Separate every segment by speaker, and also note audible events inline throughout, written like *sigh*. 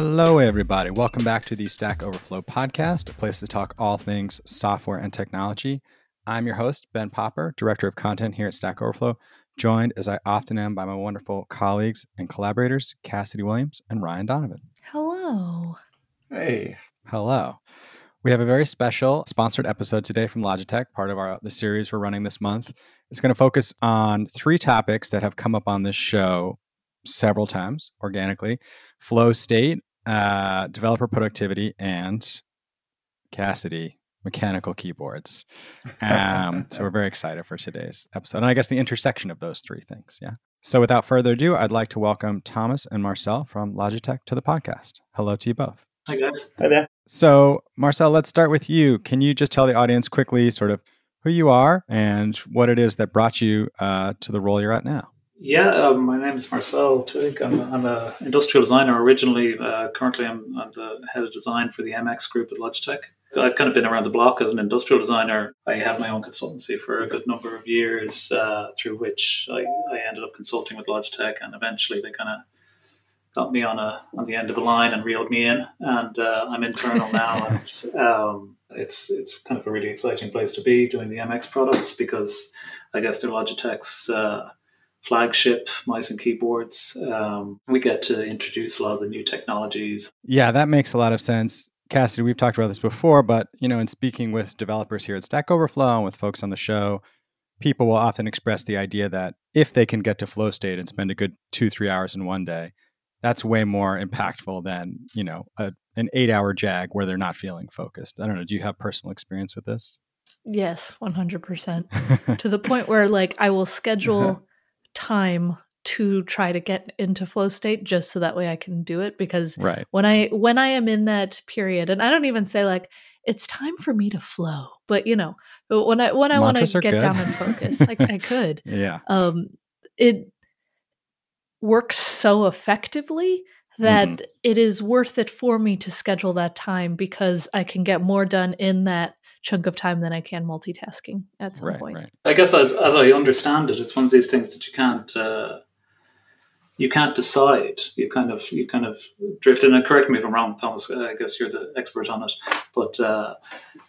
Speaker 1: Hello, everybody. Welcome back to the Stack Overflow podcast, a place to talk all things software and technology. I'm your host, Ben Popper, Director of Content here at Stack Overflow, joined as I often am by my wonderful colleagues and collaborators, Cassidy Williams and Ryan Donovan.
Speaker 2: Hello.
Speaker 3: Hey.
Speaker 1: Hello. We have a very special sponsored episode today from Logitech, part of our the series we're running this month. It's going to focus on three topics that have come up on this show several times organically flow state, uh, developer productivity, and Cassidy mechanical keyboards. Um, *laughs* so we're very excited for today's episode. And I guess the intersection of those three things. Yeah. So without further ado, I'd like to welcome Thomas and Marcel from Logitech to the podcast. Hello to you both.
Speaker 4: Hi, guys.
Speaker 3: Hi there.
Speaker 1: So, Marcel, let's start with you. Can you just tell the audience quickly, sort of, who you are and what it is that brought you uh, to the role you're at now?
Speaker 4: Yeah, um, my name is Marcel Twohig. I'm, I'm an industrial designer originally. Uh, currently, I'm, I'm, the head of design for the MX group at Logitech. I've kind of been around the block as an industrial designer. I have my own consultancy for a good number of years, uh, through which I, I, ended up consulting with Logitech, and eventually they kind of got me on a on the end of a line and reeled me in. And uh, I'm internal now, *laughs* and um, it's it's kind of a really exciting place to be doing the MX products because I guess they're Logitech's uh, flagship mice and keyboards. Um, we get to introduce a lot of the new technologies.
Speaker 1: Yeah, that makes a lot of sense. Cassidy, we've talked about this before, but you know, in speaking with developers here at Stack Overflow and with folks on the show, people will often express the idea that if they can get to flow state and spend a good two, three hours in one day, that's way more impactful than you know a, an eight-hour jag where they're not feeling focused. I don't know. Do you have personal experience with this?
Speaker 2: Yes, one hundred percent. *laughs* To the point where, like, I will *laughs* schedule time to try to get into flow state just so that way I can do it because
Speaker 1: right.
Speaker 2: when I when I am in that period and I don't even say like it's time for me to flow but you know but when I when I want to get good. down and focus like I could *laughs*
Speaker 1: yeah
Speaker 2: um it works so effectively that mm-hmm. it is worth it for me to schedule that time because I can get more done in that chunk of time than I can multitasking at some
Speaker 1: right,
Speaker 2: point.
Speaker 1: Right.
Speaker 4: I guess as, as I understand it, it's one of these things that you can't uh, you can't decide. You kind of you kind of drift in. And correct me if I'm wrong, Thomas. I guess you're the expert on it. But uh,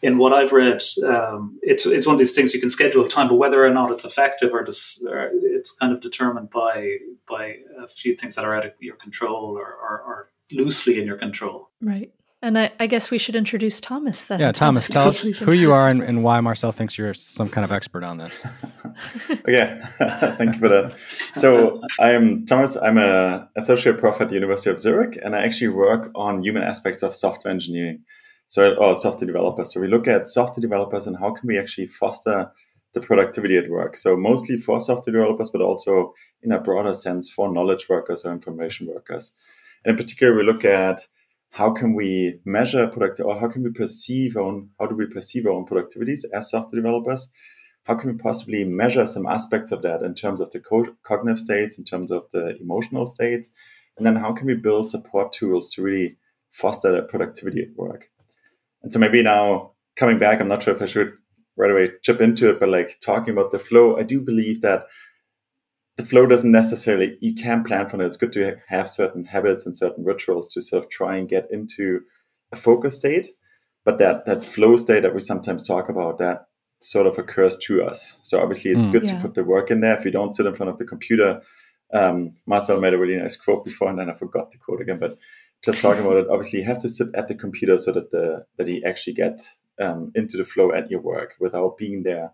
Speaker 4: in what I've read, um, it's it's one of these things you can schedule time, but whether or not it's effective or, dis, or it's kind of determined by by a few things that are out of your control or, or, or loosely in your control.
Speaker 2: Right. And I, I, guess we should introduce Thomas then.
Speaker 1: Yeah, Thomas, *laughs* tell us who you are and, and, why Marcel thinks you're some kind of expert on this. *laughs*
Speaker 3: okay, *laughs* thank you for that. So I am Thomas. I'm a associate prof at the University of Zurich, and I actually work on human aspects of software engineering, so or software developers. So we look at software developers and how can we actually foster the productivity at work. So mostly for software developers, but also in a broader sense for knowledge workers or information workers. And in particular, we look at how can we measure productivity or how can we perceive on how do we perceive our own productivities as software developers? How can we possibly measure some aspects of that in terms of the co- cognitive states in terms of the emotional states? And then how can we build support tools to really foster that productivity at work? And so maybe now coming back i'm not sure if i should right away chip into it but like talking about the flow i do believe that the flow doesn't necessarily you can plan for it. It's good to have certain habits and certain rituals to sort of try and get into a focus state. But that that flow state that we sometimes talk about, that sort of occurs to us. So obviously it's mm. good yeah. to put the work in there. If you don't sit in front of the computer, um, Marcel made a really nice quote before, and then I forgot the quote again. But just talking about it, obviously you have to sit at the computer so that the that you actually get um, into the flow at your work without being there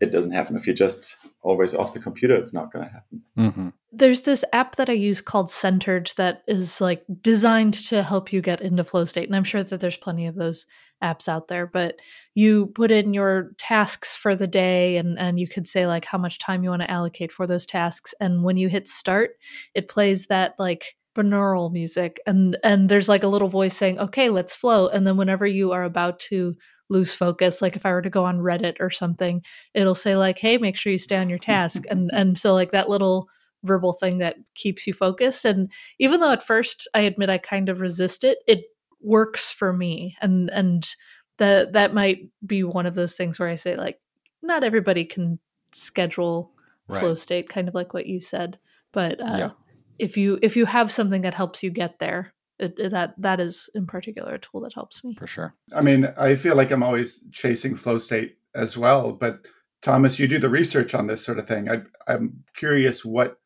Speaker 3: it doesn't happen. If you're just always off the computer, it's not going to happen.
Speaker 2: Mm-hmm. There's this app that I use called Centered that is like designed to help you get into flow state. And I'm sure that there's plenty of those apps out there, but you put in your tasks for the day and, and you could say like how much time you want to allocate for those tasks. And when you hit start, it plays that like binaural music and and there's like a little voice saying okay let's flow and then whenever you are about to lose focus like if i were to go on reddit or something it'll say like hey make sure you stay on your task *laughs* and and so like that little verbal thing that keeps you focused and even though at first i admit i kind of resist it it works for me and and that that might be one of those things where i say like not everybody can schedule right. flow state kind of like what you said but uh, yeah. if you if you have something that helps you get there it, it, that that is in particular a tool that helps me
Speaker 1: for sure.
Speaker 5: I mean, I feel like I'm always chasing flow state as well, but Thomas, you do the research on this sort of thing. I, I'm curious what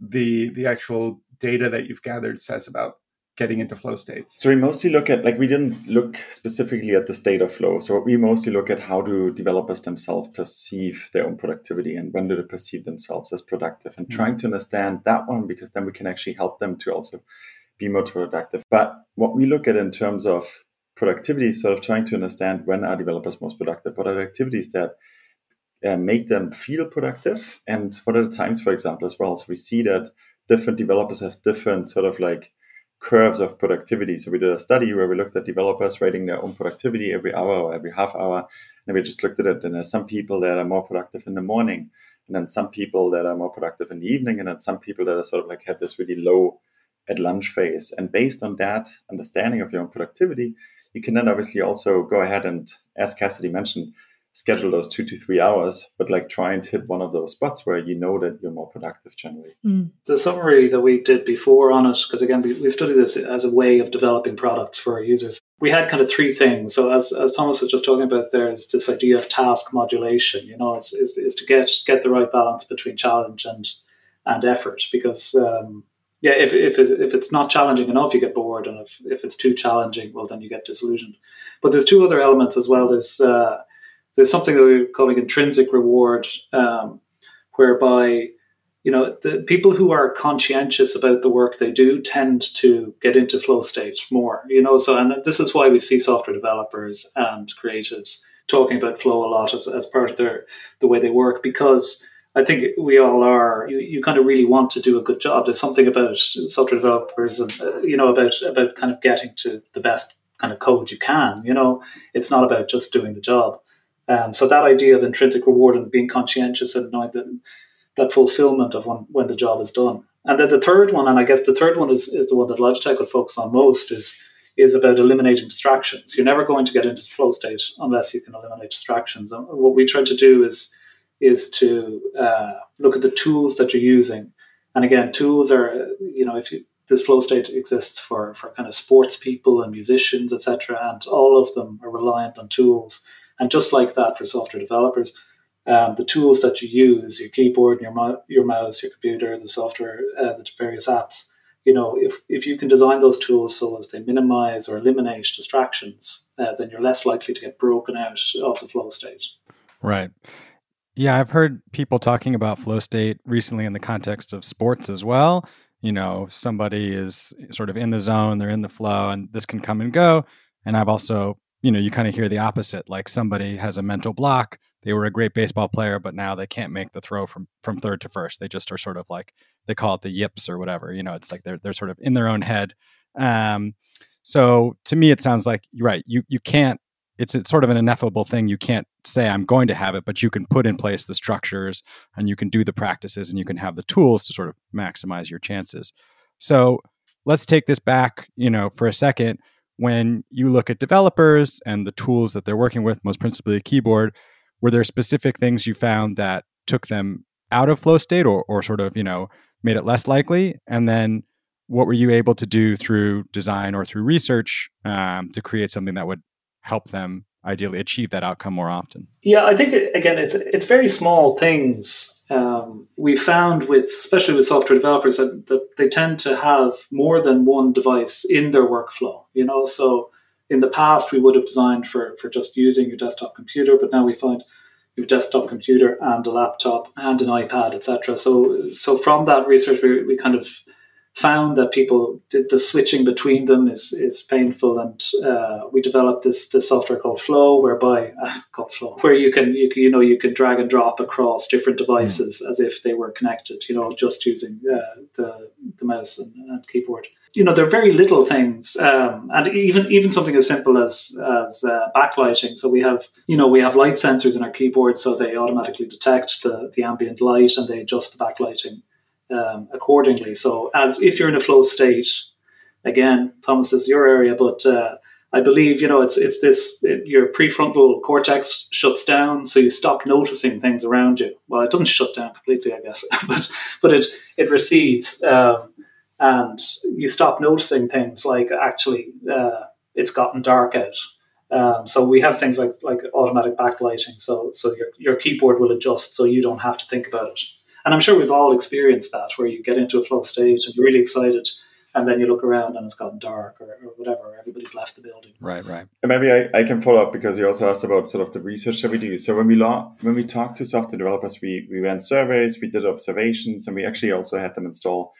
Speaker 5: the the actual data that you've gathered says about getting into flow states?
Speaker 3: So we mostly look at like we didn't look specifically at the state of flow. So we mostly look at how do developers themselves perceive their own productivity and when do they perceive themselves as productive and mm-hmm. trying to understand that one because then we can actually help them to also be more productive. But what we look at in terms of productivity is sort of trying to understand when are developers most productive? What are the activities that uh, make them feel productive? And what are the times, for example, as well? So we see that different developers have different sort of like curves of productivity. So we did a study where we looked at developers rating their own productivity every hour or every half hour. And we just looked at it. And there's some people that are more productive in the morning, and then some people that are more productive in the evening, and then some people that are sort of like have this really low at lunch phase. And based on that understanding of your own productivity, you can then obviously also go ahead and, as Cassidy mentioned, schedule those two to three hours, but like try and hit one of those spots where you know that you're more productive generally.
Speaker 4: Mm. The summary that we did before on it, because again, we, we studied this as a way of developing products for our users. We had kind of three things. So as, as Thomas was just talking about, there's this idea of task modulation. You know, is, is, is to get get the right balance between challenge and and effort. Because um, yeah, if if if it's not challenging enough, you get bored, and if if it's too challenging, well, then you get disillusioned. But there's two other elements as well. There's uh, there's something that we're calling intrinsic reward, um, whereby you know the people who are conscientious about the work they do tend to get into flow state more. You know, so and this is why we see software developers and creatives talking about flow a lot as, as part of their the way they work because. I think we all are. You, you kind of really want to do a good job. There's something about software developers, and uh, you know, about about kind of getting to the best kind of code you can. You know, it's not about just doing the job. Um, so that idea of intrinsic reward and being conscientious and knowing that, that fulfillment of when, when the job is done. And then the third one, and I guess the third one is, is the one that Logitech would focus on most, is is about eliminating distractions. You're never going to get into the flow state unless you can eliminate distractions. And what we try to do is is to uh, look at the tools that you're using. And again, tools are you know if you, this flow state exists for for kind of sports people and musicians, etc., and all of them are reliant on tools. And just like that for software developers, um, the tools that you use, your keyboard, your, mo- your mouse, your computer, the software, uh, the various apps, you know, if, if you can design those tools so as they minimize or eliminate distractions, uh, then you're less likely to get broken out of the flow state.
Speaker 1: Right. Yeah, I've heard people talking about flow state recently in the context of sports as well. You know, somebody is sort of in the zone, they're in the flow, and this can come and go. And I've also you know, you kind of hear the opposite. Like somebody has a mental block. They were a great baseball player, but now they can't make the throw from from third to first. They just are sort of like they call it the yips or whatever. You know, it's like they're they're sort of in their own head. Um, so to me, it sounds like you're right. You you can't. It's it's sort of an ineffable thing. You can't say I'm going to have it, but you can put in place the structures and you can do the practices and you can have the tools to sort of maximize your chances. So let's take this back, you know, for a second when you look at developers and the tools that they're working with, most principally a keyboard, were there specific things you found that took them out of flow state or, or sort of, you know, made it less likely? And then what were you able to do through design or through research um, to create something that would help them ideally achieve that outcome more often?
Speaker 4: Yeah, I think again, it's it's very small things um, we found with especially with software developers that, that they tend to have more than one device in their workflow you know so in the past we would have designed for for just using your desktop computer but now we find you have a desktop computer and a laptop and an ipad etc so so from that research we, we kind of found that people did the switching between them is is painful, and uh, we developed this this software called Flow, whereby uh, *laughs* called Flow, where you can you can, you know you can drag and drop across different devices mm. as if they were connected, you know, just using uh, the the mouse and, and, keyboard. You know, they're very little things, um, and even even something as simple as as uh, backlighting. So we have you know we have light sensors in our keyboard, so they automatically detect the the ambient light and they adjust the backlighting um, accordingly. So, as if you're in a flow state, again, Thomas is your area, but uh, I believe you know it's it's this it, your prefrontal cortex shuts down, so you stop noticing things around you. Well, it doesn't shut down completely, I guess, *laughs* but but it it recedes. Um, and you stop noticing things like actually uh, it's gotten dark out. Um, so we have things like like automatic backlighting, so so your your keyboard will adjust, so you don't have to think about it. And I'm sure we've all experienced that, where you get into a flow state and you're really excited, and then you look around and it's gotten dark or, or whatever. Everybody's left the building.
Speaker 1: Right, right.
Speaker 3: And maybe I, I can follow up because you also asked about sort of the research that we do. So when we law, when we talk to software developers, we we ran surveys, we did observations, and we actually also had them install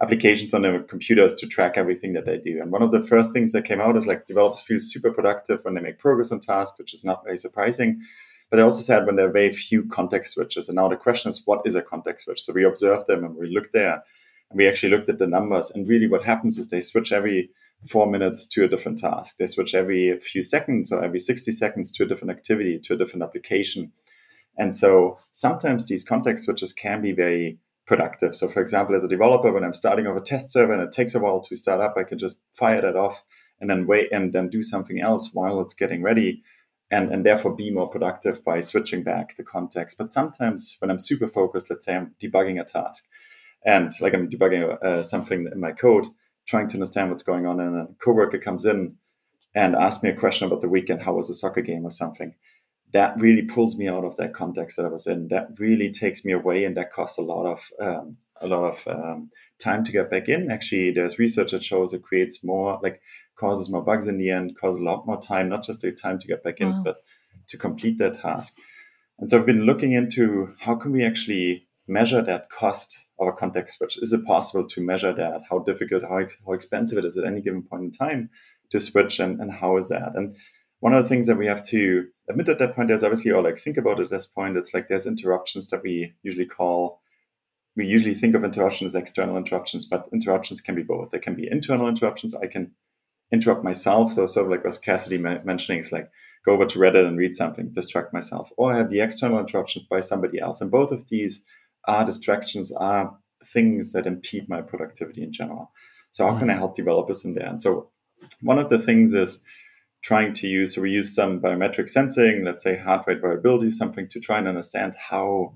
Speaker 3: applications on their computers to track everything that they do. And one of the first things that came out is like developers feel super productive when they make progress on tasks, which is not very surprising. But I also said when there are very few context switches. And now the question is, what is a context switch? So we observed them and we looked there and we actually looked at the numbers. And really, what happens is they switch every four minutes to a different task. They switch every few seconds or every 60 seconds to a different activity, to a different application. And so sometimes these context switches can be very productive. So, for example, as a developer, when I'm starting off a test server and it takes a while to start up, I can just fire that off and then wait and then do something else while it's getting ready and, and therefore be more productive by switching back the context. But sometimes when I'm super focused, let's say I'm debugging a task, and like I'm debugging uh, something in my code, trying to understand what's going on, and a coworker comes in and asks me a question about the weekend, how was the soccer game or something. That really pulls me out of that context that I was in. That really takes me away, and that costs a lot of um, a lot of um, time to get back in. Actually, there's research that shows it creates more, like causes more bugs in the end, causes a lot more time, not just the time to get back in, wow. but to complete that task. And so I've been looking into how can we actually measure that cost of a context switch? Is it possible to measure that? How difficult, how, how expensive it is at any given point in time to switch, and, and how is that? And one of the things that we have to admit at that point is obviously, or like think about at this point, it's like there's interruptions that we usually call. We usually think of interruptions as external interruptions, but interruptions can be both. They can be internal interruptions. I can interrupt myself. So sort of like what Cassidy mentioning is like go over to Reddit and read something, distract myself, or I have the external interruptions by somebody else. And both of these are distractions, are things that impede my productivity in general. So how can I mm. help developers in there? And so one of the things is trying to use, so we use some biometric sensing, let's say heart rate variability, something to try and understand how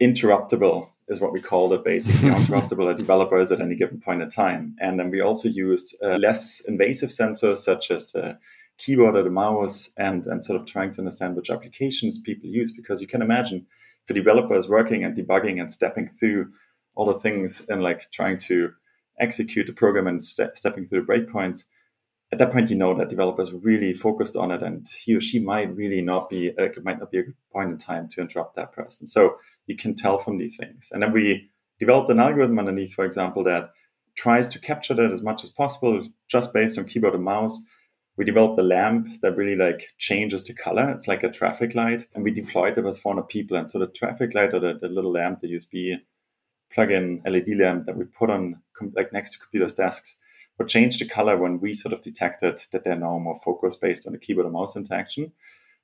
Speaker 3: interruptible is what we call it basically, *laughs* how a developer is at any given point in time. And then we also used uh, less invasive sensors such as the keyboard or the mouse and, and sort of trying to understand which applications people use because you can imagine for developers working and debugging and stepping through all the things and like trying to execute the program and st- stepping through the breakpoints at that point you know that developers really focused on it and he or she might really not be uh, it might not be a good point in time to interrupt that person so you can tell from these things and then we developed an algorithm underneath for example that tries to capture that as much as possible just based on keyboard and mouse we developed a lamp that really like changes the color. It's like a traffic light, and we deployed it with 400 people. And so the traffic light or the, the little lamp, the USB plug-in LED lamp that we put on like next to computers' desks, would change the color when we sort of detected that they're now more focused based on the keyboard and mouse interaction.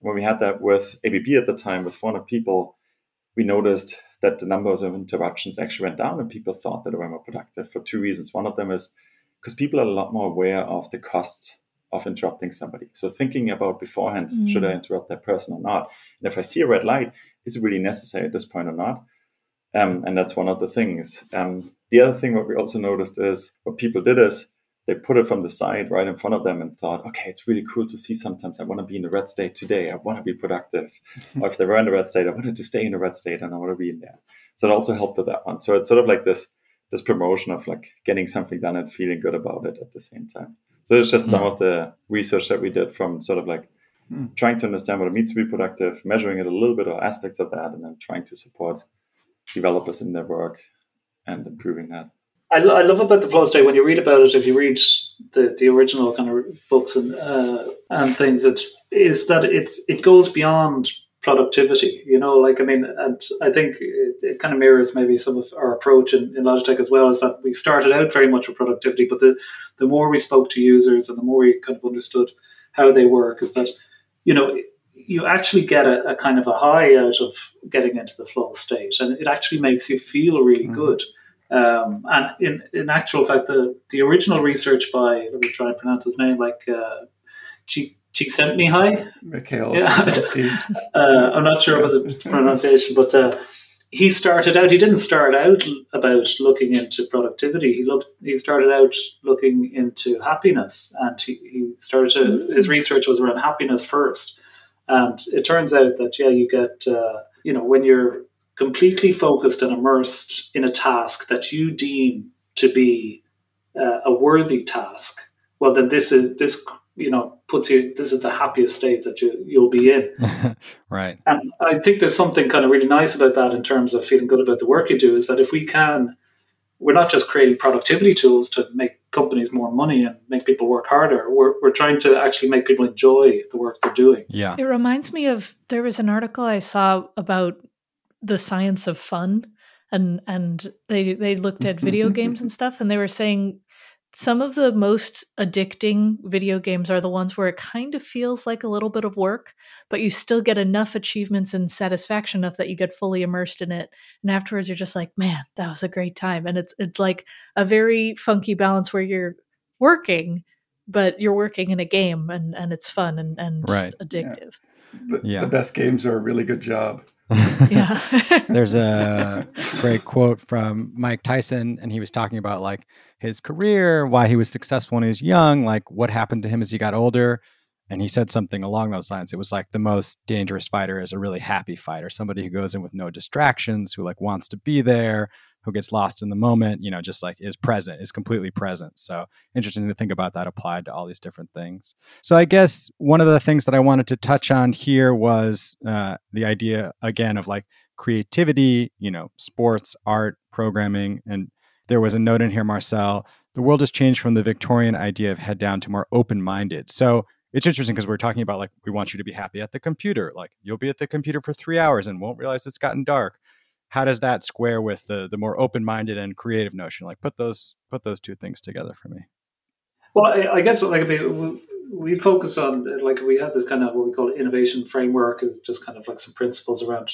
Speaker 3: When we had that with ABB at the time with 400 people, we noticed that the numbers of interruptions actually went down, and people thought that they were more productive for two reasons. One of them is because people are a lot more aware of the costs of interrupting somebody. So thinking about beforehand, mm. should I interrupt that person or not? And if I see a red light, is it really necessary at this point or not? Um, and that's one of the things. Um, the other thing what we also noticed is what people did is they put it from the side right in front of them and thought, okay, it's really cool to see sometimes I want to be in the red state today. I want to be productive. *laughs* or if they were in the red state, I wanted to stay in the red state and I want to be in there. So it also helped with that one. So it's sort of like this this promotion of like getting something done and feeling good about it at the same time. So it's just some mm. of the research that we did from sort of like mm. trying to understand what it means to be productive, measuring it a little bit or aspects of that, and then trying to support developers in their work and improving that.
Speaker 4: I, I love about the flow state when you read about it. If you read the, the original kind of books and uh, and things, it's is that it's it goes beyond productivity. You know, like I mean, and I think it, it, kind of mirrors maybe some of our approach in, in Logitech as well. Is that we started out very much with productivity, but the the more we spoke to users and the more we kind of understood how they work, is that you know you actually get a, a kind of a high out of getting into the flow state, and it actually makes you feel really mm-hmm. good. Um, and in, in actual fact, the, the original research by let me try and pronounce his name like uh, G, Csikszentmihalyi.
Speaker 5: Mihaly.
Speaker 4: Yeah. *laughs* uh, I'm not sure about the *laughs* pronunciation, but uh, he started out. He didn't start out about looking into productivity. He looked. He started out looking into happiness, and he, he started to, mm. his research was around happiness first. And it turns out that yeah, you get uh, you know when you're completely focused and immersed in a task that you deem to be uh, a worthy task. Well, then this is this you know puts you this is the happiest state that you you'll be in. *laughs*
Speaker 1: Right.
Speaker 4: And i think there's something kind of really nice about that in terms of feeling good about the work you do is that if we can we're not just creating productivity tools to make companies more money and make people work harder. We're, we're trying to actually make people enjoy the work they're doing.
Speaker 1: Yeah.
Speaker 2: It reminds me of there was an article i saw about the science of fun and and they they looked at video *laughs* games and stuff and they were saying some of the most addicting video games are the ones where it kind of feels like a little bit of work, but you still get enough achievements and satisfaction enough that you get fully immersed in it. And afterwards you're just like, man, that was a great time. And it's it's like a very funky balance where you're working, but you're working in a game and, and it's fun and, and
Speaker 1: right.
Speaker 2: addictive.
Speaker 5: Yeah. The, yeah. the best games are a really good job. *laughs*
Speaker 2: yeah. *laughs*
Speaker 1: There's a great quote from Mike Tyson, and he was talking about like his career, why he was successful when he was young, like what happened to him as he got older. And he said something along those lines. It was like the most dangerous fighter is a really happy fighter, somebody who goes in with no distractions, who like wants to be there, who gets lost in the moment, you know, just like is present, is completely present. So interesting to think about that applied to all these different things. So I guess one of the things that I wanted to touch on here was uh, the idea again of like creativity, you know, sports, art, programming, and there was a note in here, Marcel. The world has changed from the Victorian idea of head down to more open minded. So it's interesting because we're talking about like, we want you to be happy at the computer. Like, you'll be at the computer for three hours and won't realize it's gotten dark. How does that square with the the more open minded and creative notion? Like, put those put those two things together for me.
Speaker 4: Well, I, I guess like I mean, we focus on like we have this kind of what we call innovation framework is just kind of like some principles around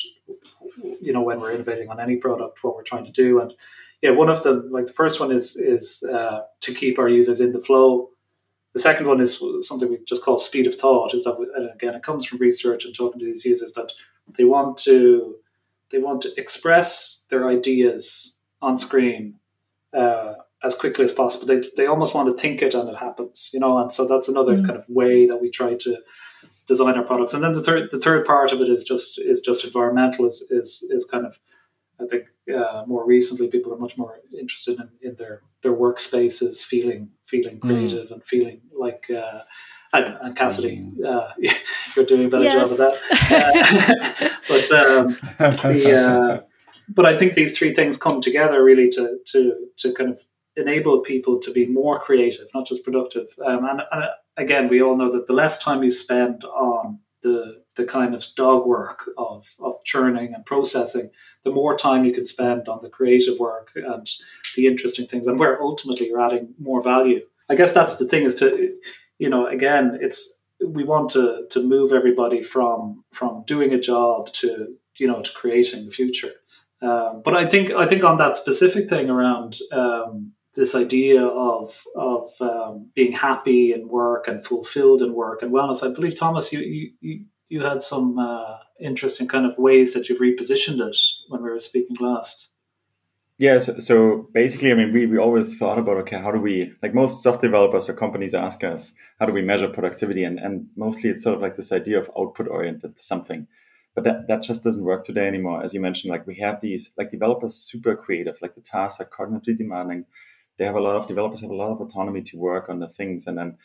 Speaker 4: you know when we're innovating on any product what we're trying to do and yeah, one of them, like the first one is is uh, to keep our users in the flow. The second one is something we just call speed of thought. Is that and again, it comes from research and talking to these users that they want to they want to express their ideas on screen uh, as quickly as possible. They they almost want to think it and it happens, you know. And so that's another mm. kind of way that we try to design our products. And then the third the third part of it is just is just environmental. Is is is kind of I think uh, more recently people are much more interested in, in their their workspaces feeling feeling hmm. creative mm. and feeling like uh, and, and Cassidy, uh, *laughs* you're doing a better yes. job of that. Uh, *laughs* but um, the, uh, *laughs* but I think these three things come together really to to to kind of enable people to be more creative, not just productive. Um, and, and again, we all know that the less time you spend on the the kind of dog work of of churning and processing, the more time you can spend on the creative work and the interesting things, and where ultimately you're adding more value. I guess that's the thing is to, you know, again, it's we want to to move everybody from from doing a job to you know to creating the future. Um, but I think I think on that specific thing around um, this idea of of um, being happy in work and fulfilled in work and wellness. I believe Thomas, you you you had some uh, interesting kind of ways that you've repositioned it when we were speaking last.
Speaker 3: Yeah, so, so, basically, I mean, we, we always thought about okay, how do we like most software developers or companies ask us, how do we measure productivity? And and mostly it's sort of like this idea of output oriented something. But that, that just doesn't work today anymore. As you mentioned, like we have these like developers super creative, like the tasks are cognitively demanding they have a lot of developers have a lot of autonomy to work on the things and then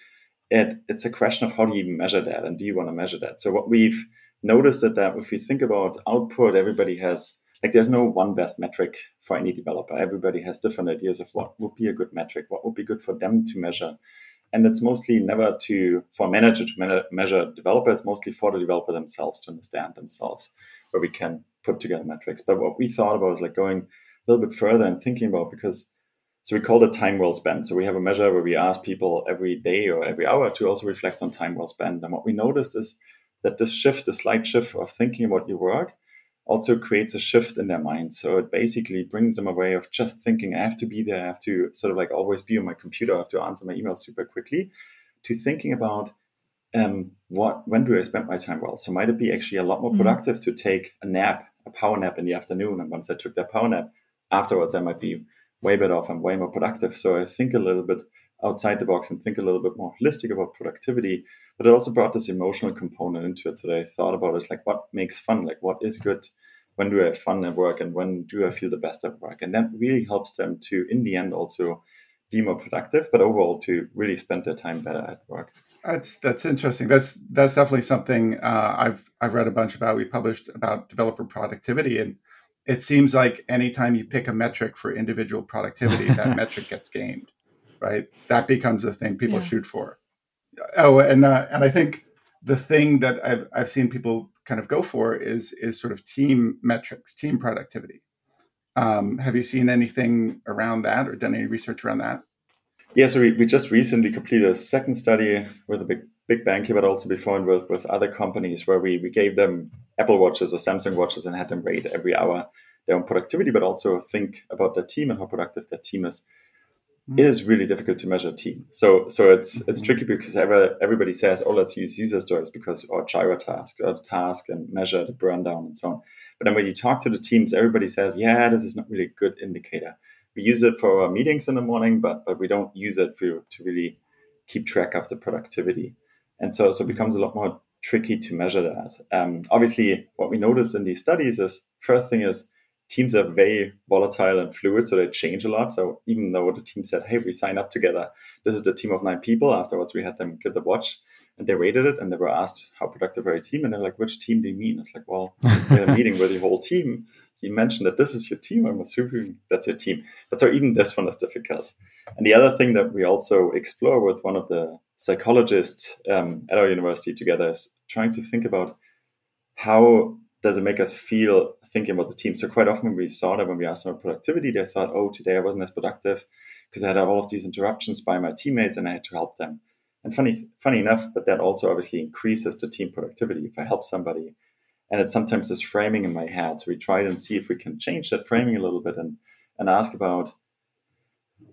Speaker 3: it, it's a question of how do you even measure that and do you want to measure that so what we've noticed is that if we think about output everybody has like there's no one best metric for any developer everybody has different ideas of what would be a good metric what would be good for them to measure and it's mostly never to for a manager to measure developers mostly for the developer themselves to understand themselves where we can put together metrics but what we thought about is like going a little bit further and thinking about because so we call it time well spent. So we have a measure where we ask people every day or every hour to also reflect on time well spent. And what we noticed is that this shift, the slight shift of thinking about your work, also creates a shift in their mind. So it basically brings them away of just thinking, I have to be there, I have to sort of like always be on my computer, I have to answer my emails super quickly, to thinking about um, what when do I spend my time well? So might it be actually a lot more mm-hmm. productive mm-hmm. to take a nap a power nap in the afternoon. And once I took that power nap, afterwards I might be way better off and way more productive. So I think a little bit outside the box and think a little bit more holistic about productivity. But it also brought this emotional component into it. So I thought about is like what makes fun, like what is good, when do I have fun at work, and when do I feel the best at work, and that really helps them to, in the end, also be more productive, but overall to really spend their time better at work.
Speaker 5: That's that's interesting. That's that's definitely something uh, I've I've read a bunch about. We published about developer productivity, and it seems like anytime you pick a metric for individual productivity, that *laughs* metric gets gained right? That becomes the thing people yeah. shoot for. Oh, and uh, and I think the thing that I've I've seen people kind of go for is is sort of team metrics, team productivity. Um, have you seen anything around that or done any research around that?
Speaker 3: Yeah, so we, we just recently completed a second study with a big big bank here, but also before with, with other companies where we, we gave them Apple watches or Samsung watches and had them rate every hour their own productivity, but also think about their team and how productive their team is it is really difficult to measure team. So so it's it's mm-hmm. tricky because ever, everybody says, oh, let's use user stories because or Jira task or the task and measure the burn down and so on. But then when you talk to the teams, everybody says, yeah, this is not really a good indicator. We use it for our meetings in the morning, but but we don't use it for to really keep track of the productivity. And so so it becomes a lot more tricky to measure that. Um, obviously, what we noticed in these studies is first thing is teams are very volatile and fluid, so they change a lot. So even though the team said, "Hey, we sign up together," this is the team of nine people. Afterwards, we had them get the watch, and they rated it, and they were asked how productive are your team, and they're like, "Which team do you mean?" It's like, well, we had a meeting with the whole team. You mentioned that this is your team. I'm assuming that's your team. But so even this one is difficult. And the other thing that we also explore with one of the psychologists um, at our university together is trying to think about how does it make us feel thinking about the team? So quite often we saw that when we asked about productivity, they thought, oh, today I wasn't as productive because I had all of these interruptions by my teammates and I had to help them. And funny, funny enough, but that also obviously increases the team productivity if I help somebody. And it's sometimes this framing in my head. So we try and see if we can change that framing a little bit and, and ask about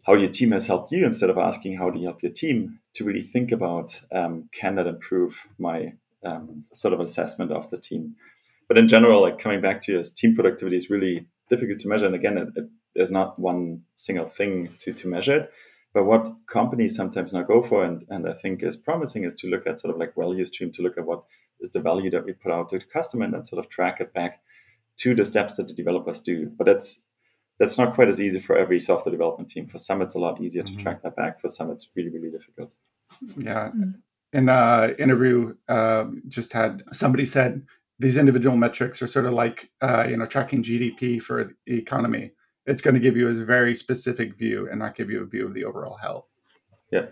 Speaker 3: how your team has helped you instead of asking how do you help your team to really think about um, can that improve my um, sort of assessment of the team but in general, like coming back to this, team productivity is really difficult to measure. And again, it, it, there's not one single thing to, to measure it. But what companies sometimes now go for, and, and I think is promising, is to look at sort of like value stream, to look at what is the value that we put out to the customer and then sort of track it back to the steps that the developers do. But that's that's not quite as easy for every software development team. For some, it's a lot easier mm-hmm. to track that back. For some, it's really, really difficult.
Speaker 5: Yeah. Mm. In the interview, uh, just had somebody said these individual metrics are sort of like uh, you know tracking GDP for the economy. It's going to give you a very specific view and not give you a view of the overall health.
Speaker 3: Yeah.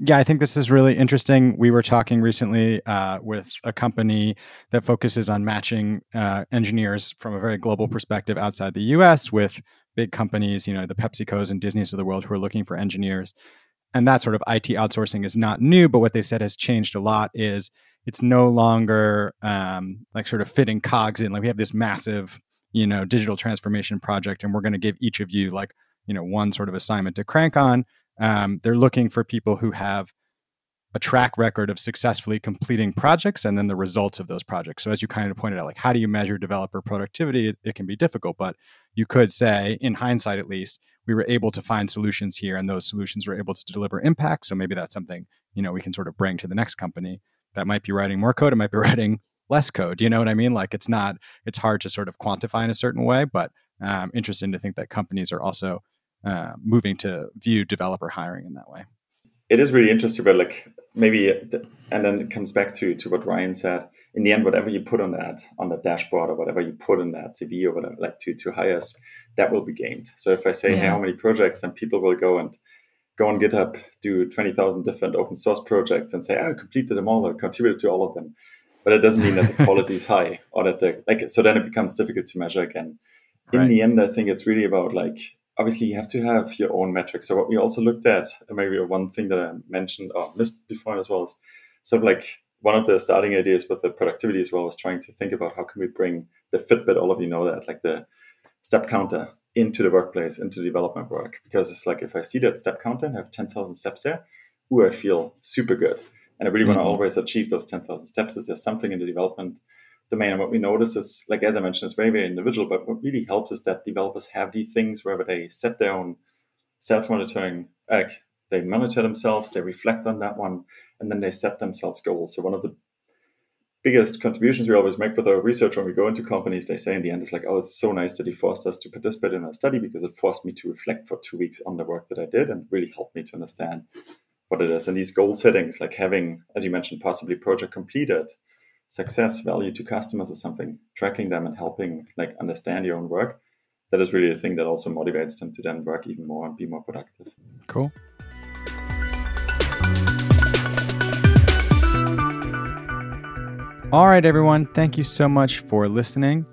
Speaker 1: Yeah, I think this is really interesting. We were talking recently uh, with a company that focuses on matching uh, engineers from a very global perspective outside the US with big companies, you know, the PepsiCos and Disneys of the world who are looking for engineers. And that sort of IT outsourcing is not new, but what they said has changed a lot is it's no longer um, like sort of fitting cogs in. Like we have this massive, you know, digital transformation project, and we're going to give each of you like, you know, one sort of assignment to crank on. Um, they're looking for people who have a track record of successfully completing projects and then the results of those projects. So as you kind of pointed out, like how do you measure developer productivity? It, it, can be difficult, but you could say, in hindsight at least, we were able to find solutions here, and those solutions were able to deliver impact. So maybe that's something you know we can sort of bring to the next company that might be writing more code, it might be *laughs* writing less code. You know what I mean? Like it's not, it's hard to sort of quantify in a certain way, but um, interesting to think that companies are also uh, moving to view developer hiring in that way.
Speaker 3: It is really interesting, but like maybe, and then it comes back to to what Ryan said. In the end, whatever you put on that on the dashboard or whatever you put in that CV or whatever, like to to hire us, that will be gamed. So if I say, yeah. hey, how many projects, and people will go and go on GitHub, do 20,000 different open source projects and say, oh, I completed them all, I contributed to all of them. But it doesn't mean that the *laughs* quality is high or that the, like, so then it becomes difficult to measure again. Right. In the end, I think it's really about like, obviously you have to have your own metrics. So what we also looked at, maybe one thing that I mentioned or missed before as well is sort of like one of the starting ideas with the productivity as well was trying to think about how can we bring the Fitbit, all of you know that, like the step counter into the workplace, into the development work. Because it's like if I see that step counter and have 10,000 steps there, ooh, I feel super good. And I really mm-hmm. want to always achieve those 10,000 steps. Is there something in the development domain. And what we notice is, like as I mentioned, it's very, very individual. But what really helps is that developers have these things wherever they set their own self-monitoring, like they monitor themselves, they reflect on that one, and then they set themselves goals. So one of the biggest contributions we always make with our research when we go into companies, they say in the end, it's like, oh, it's so nice that he forced us to participate in our study because it forced me to reflect for two weeks on the work that I did and really helped me to understand what it is. And these goal settings, like having, as you mentioned, possibly project completed, success, value to customers or something, tracking them and helping like understand your own work, that is really the thing that also motivates them to then work even more and be more productive.
Speaker 1: Cool. All right, everyone. Thank you so much for listening.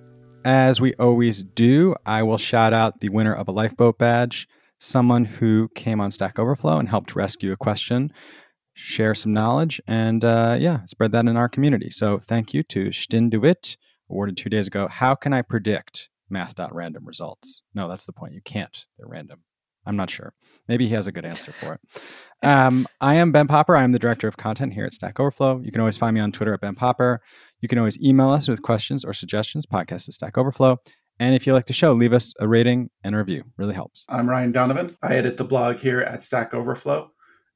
Speaker 1: As we always do, I will shout out the winner of a lifeboat badge, someone who came on Stack Overflow and helped rescue a question, share some knowledge, and uh, yeah, spread that in our community. So thank you to Stin Dewitt, awarded two days ago. How can I predict math.random results? No, that's the point. You can't. They're random. I'm not sure. Maybe he has a good answer for it. Um, I am Ben Popper. I am the director of content here at Stack Overflow. You can always find me on Twitter at Ben Popper. You can always email us with questions or suggestions, podcast at Stack Overflow. And if you like the show, leave us a rating and a review. Really helps.
Speaker 5: I'm Ryan Donovan. I edit the blog here at Stack Overflow.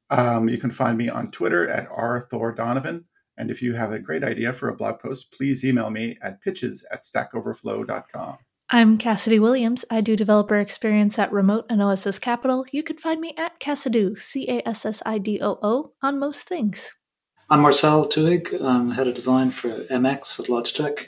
Speaker 5: Um, you can find me on Twitter at rthordonovan. And if you have a great idea for a blog post, please email me at pitches at stackoverflow.com.
Speaker 2: I'm Cassidy Williams. I do developer experience at Remote and OSS Capital. You can find me at Cassidoo, C A S S I D O O, on most things.
Speaker 4: I'm Marcel Twohig. I'm head of design for MX at Logitech.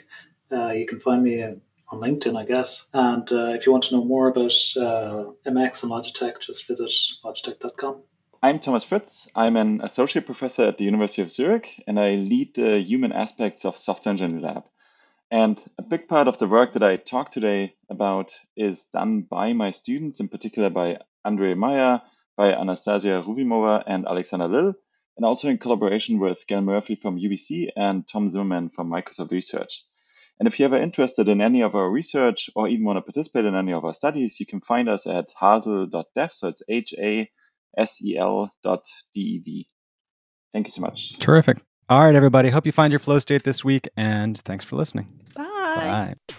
Speaker 4: Uh, you can find me uh, on LinkedIn, I guess. And uh, if you want to know more about uh, MX and Logitech, just visit logitech.com.
Speaker 6: I'm Thomas Fritz. I'm an associate professor at the University of Zurich, and I lead the human aspects of Software Engineering Lab. And a big part of the work that I talk today about is done by my students, in particular by André Meyer, by Anastasia Ruvimova, and Alexander Lill, and also in collaboration with Gail Murphy from UBC and Tom Zimmermann from Microsoft Research. And if you're ever interested in any of our research or even want to participate in any of our studies, you can find us at hasel.dev. So it's H A S E L dot D E V. Thank you so much.
Speaker 1: Terrific. All right, everybody. Hope you find your flow state this week, and thanks for listening.
Speaker 2: Bye.
Speaker 1: Bye.